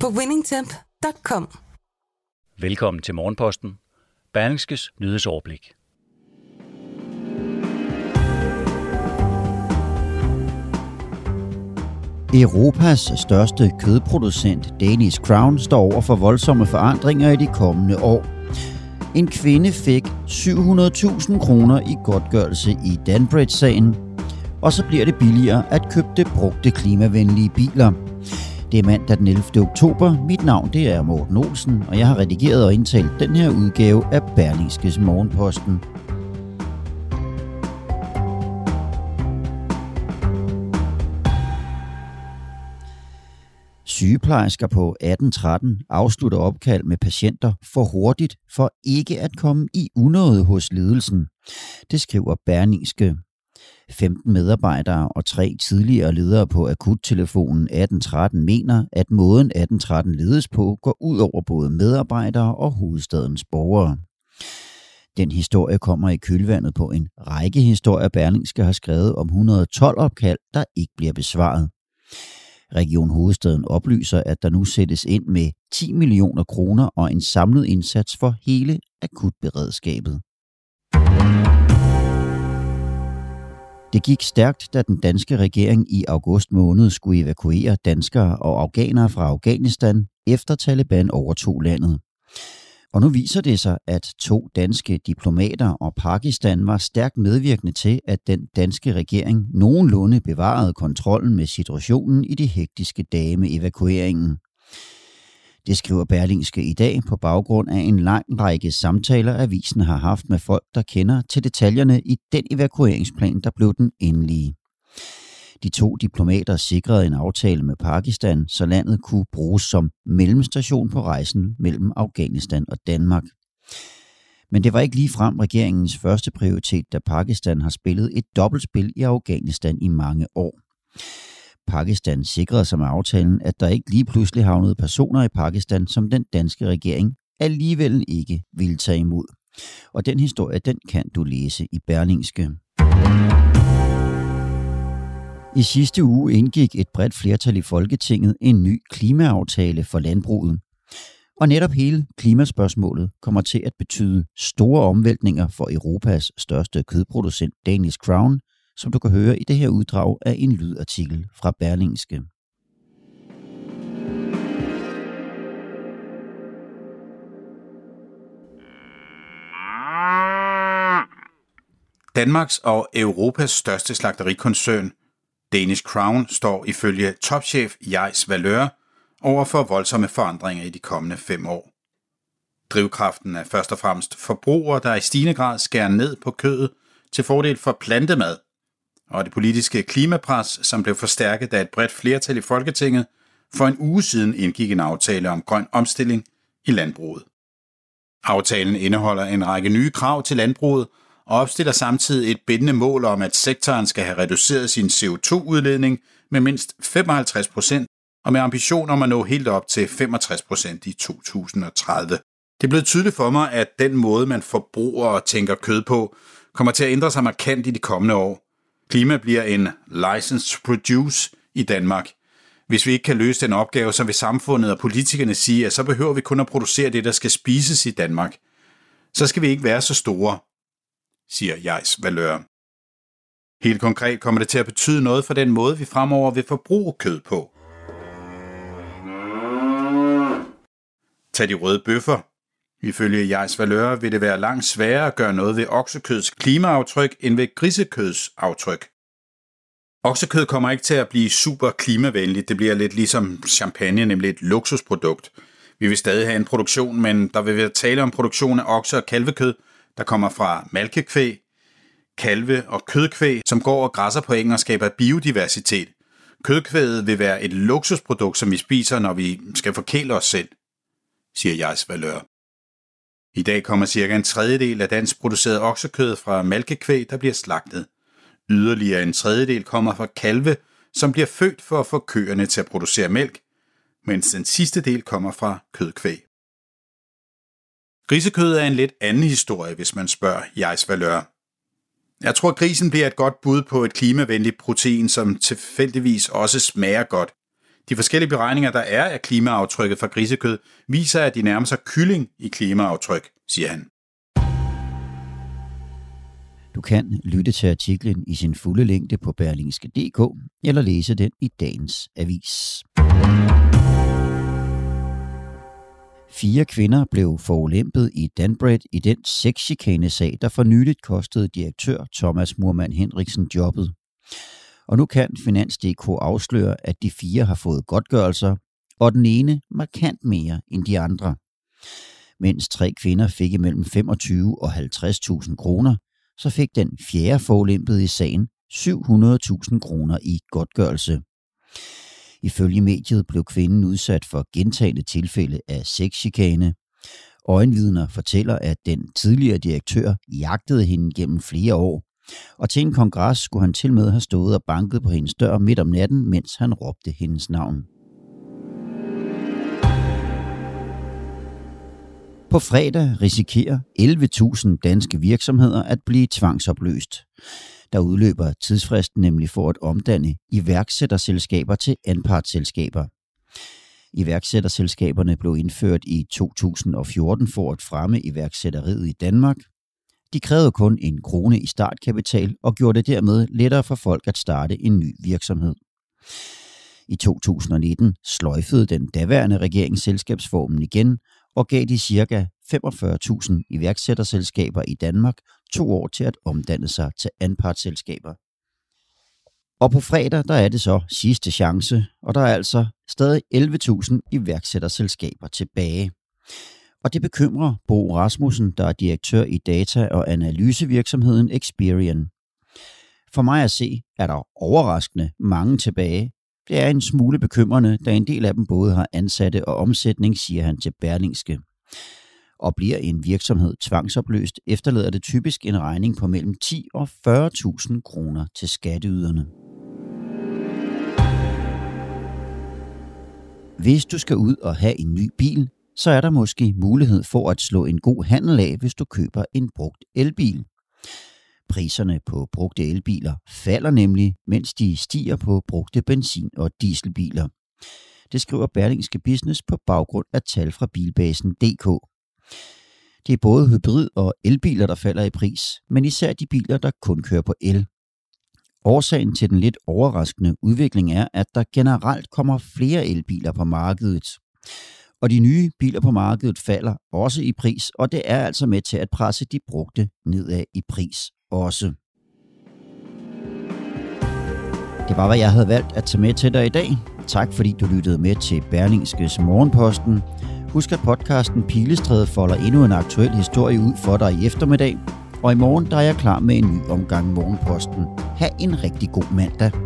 på winningtemp.com. Velkommen til Morgenposten. Berlingskes nyhedsoverblik. Europas største kødproducent, Danish Crown, står over for voldsomme forandringer i de kommende år. En kvinde fik 700.000 kroner i godtgørelse i Danbridge-sagen, og så bliver det billigere at købe det brugte klimavenlige biler. Det er mandag den 11. oktober. Mit navn det er Morten Olsen, og jeg har redigeret og indtalt den her udgave af Berlingskes Morgenposten. Sygeplejersker på 1813 afslutter opkald med patienter for hurtigt for ikke at komme i unåde hos ledelsen. Det skriver Berlingske. 15 medarbejdere og tre tidligere ledere på akuttelefonen 1813 mener, at måden 1813 ledes på går ud over både medarbejdere og hovedstadens borgere. Den historie kommer i kølvandet på en række historier, Berlingske har skrevet om 112 opkald, der ikke bliver besvaret. Region Hovedstaden oplyser, at der nu sættes ind med 10 millioner kroner og en samlet indsats for hele akutberedskabet. Det gik stærkt, da den danske regering i august måned skulle evakuere danskere og afghanere fra Afghanistan, efter Taliban overtog landet. Og nu viser det sig, at to danske diplomater og Pakistan var stærkt medvirkende til, at den danske regering nogenlunde bevarede kontrollen med situationen i de hektiske dage med evakueringen. Det skriver Berlingske i dag på baggrund af en lang række samtaler, avisen har haft med folk, der kender til detaljerne i den evakueringsplan, der blev den endelige. De to diplomater sikrede en aftale med Pakistan, så landet kunne bruges som mellemstation på rejsen mellem Afghanistan og Danmark. Men det var ikke lige frem regeringens første prioritet, da Pakistan har spillet et dobbeltspil i Afghanistan i mange år. Pakistan sikrede sig med aftalen, at der ikke lige pludselig havnede personer i Pakistan, som den danske regering alligevel ikke ville tage imod. Og den historie, den kan du læse i Berlingske. I sidste uge indgik et bredt flertal i Folketinget en ny klimaaftale for landbruget. Og netop hele klimaspørgsmålet kommer til at betyde store omvæltninger for Europas største kødproducent Danish Crown, som du kan høre i det her uddrag af en lydartikel fra Berlingske. Danmarks og Europas største slagterikoncern, Danish Crown, står ifølge topchef Jais Valør over for voldsomme forandringer i de kommende fem år. Drivkraften er først og fremmest forbrugere, der i stigende grad skærer ned på kødet til fordel for plantemad, og det politiske klimapres, som blev forstærket af et bredt flertal i Folketinget, for en uge siden indgik en aftale om grøn omstilling i landbruget. Aftalen indeholder en række nye krav til landbruget og opstiller samtidig et bindende mål om, at sektoren skal have reduceret sin CO2-udledning med mindst 55 procent og med ambition om at nå helt op til 65 procent i 2030. Det er blevet tydeligt for mig, at den måde, man forbruger og tænker kød på, kommer til at ændre sig markant i de kommende år. Klima bliver en license to produce i Danmark. Hvis vi ikke kan løse den opgave, så vil samfundet og politikerne sige, at så behøver vi kun at producere det, der skal spises i Danmark. Så skal vi ikke være så store, siger Jais Valør. Helt konkret kommer det til at betyde noget for den måde, vi fremover vil forbruge kød på. Tag de røde bøffer. Ifølge Jais Valøre vil det være langt sværere at gøre noget ved oksekøds klimaaftryk end ved grisekøds aftryk. Oksekød kommer ikke til at blive super klimavenligt. Det bliver lidt ligesom champagne, nemlig et luksusprodukt. Vi vil stadig have en produktion, men der vil være tale om produktion af okse- og kalvekød, der kommer fra malkekvæg, kalve- og kødkvæg, som går og græsser på engen og skaber biodiversitet. Kødkvæget vil være et luksusprodukt, som vi spiser, når vi skal forkæle os selv, siger Jais Valør. I dag kommer cirka en tredjedel af dansk produceret oksekød fra malkekvæg, der bliver slagtet. Yderligere en tredjedel kommer fra kalve, som bliver født for at få køerne til at producere mælk, mens den sidste del kommer fra kødkvæg. Grisekød er en lidt anden historie, hvis man spørger Jais Valør. Jeg tror, grisen bliver et godt bud på et klimavenligt protein, som tilfældigvis også smager godt. De forskellige beregninger, der er af klimaaftrykket fra grisekød, viser, at de nærmer sig kylling i klimaaftryk, siger han. Du kan lytte til artiklen i sin fulde længde på berlingske.dk eller læse den i dagens avis. Fire kvinder blev forulæmpet i Danbred i den sexchikane-sag, der for nyligt kostede direktør Thomas Murmann Henriksen jobbet. Og nu kan Finans.dk afsløre, at de fire har fået godtgørelser, og den ene markant mere end de andre. Mens tre kvinder fik imellem 25 og 50.000 kroner, så fik den fjerde forulæmpede i sagen 700.000 kroner i godtgørelse. Ifølge mediet blev kvinden udsat for gentagende tilfælde af sexchikane. Øjenvidner fortæller, at den tidligere direktør jagtede hende gennem flere år, og til en kongres skulle han til med have stået og banket på hendes dør midt om natten, mens han råbte hendes navn. På fredag risikerer 11.000 danske virksomheder at blive tvangsopløst. Der udløber tidsfristen nemlig for at omdanne iværksætterselskaber til anpartsselskaber. Iværksætterselskaberne blev indført i 2014 for at fremme iværksætteriet i Danmark. De krævede kun en krone i startkapital og gjorde det dermed lettere for folk at starte en ny virksomhed. I 2019 sløjfede den daværende regering selskabsformen igen og gav de ca. 45.000 iværksætterselskaber i Danmark to år til at omdanne sig til anpartsselskaber. Og på fredag, der er det så sidste chance, og der er altså stadig 11.000 iværksætterselskaber tilbage. Og det bekymrer Bo Rasmussen, der er direktør i data- og analysevirksomheden Experian. For mig at se, er der overraskende mange tilbage. Det er en smule bekymrende, da en del af dem både har ansatte og omsætning, siger han til Berlingske og bliver en virksomhed tvangsopløst, efterlader det typisk en regning på mellem 10 og 40.000 kroner til skatteyderne. Hvis du skal ud og have en ny bil, så er der måske mulighed for at slå en god handel af, hvis du køber en brugt elbil. Priserne på brugte elbiler falder nemlig, mens de stiger på brugte benzin- og dieselbiler. Det skriver Berlingske Business på baggrund af tal fra bilbasen.dk. Det er både hybrid- og elbiler, der falder i pris, men især de biler, der kun kører på el. Årsagen til den lidt overraskende udvikling er, at der generelt kommer flere elbiler på markedet. Og de nye biler på markedet falder også i pris, og det er altså med til at presse de brugte nedad i pris også. Det var, hvad jeg havde valgt at tage med til dig i dag. Tak fordi du lyttede med til Berlingskes Morgenposten. Husk at podcasten Pilestræde folder endnu en aktuel historie ud for dig i eftermiddag. Og i morgen der er jeg klar med en ny omgang Morgenposten. Ha' en rigtig god mandag.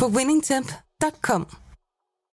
på winningtemp.com.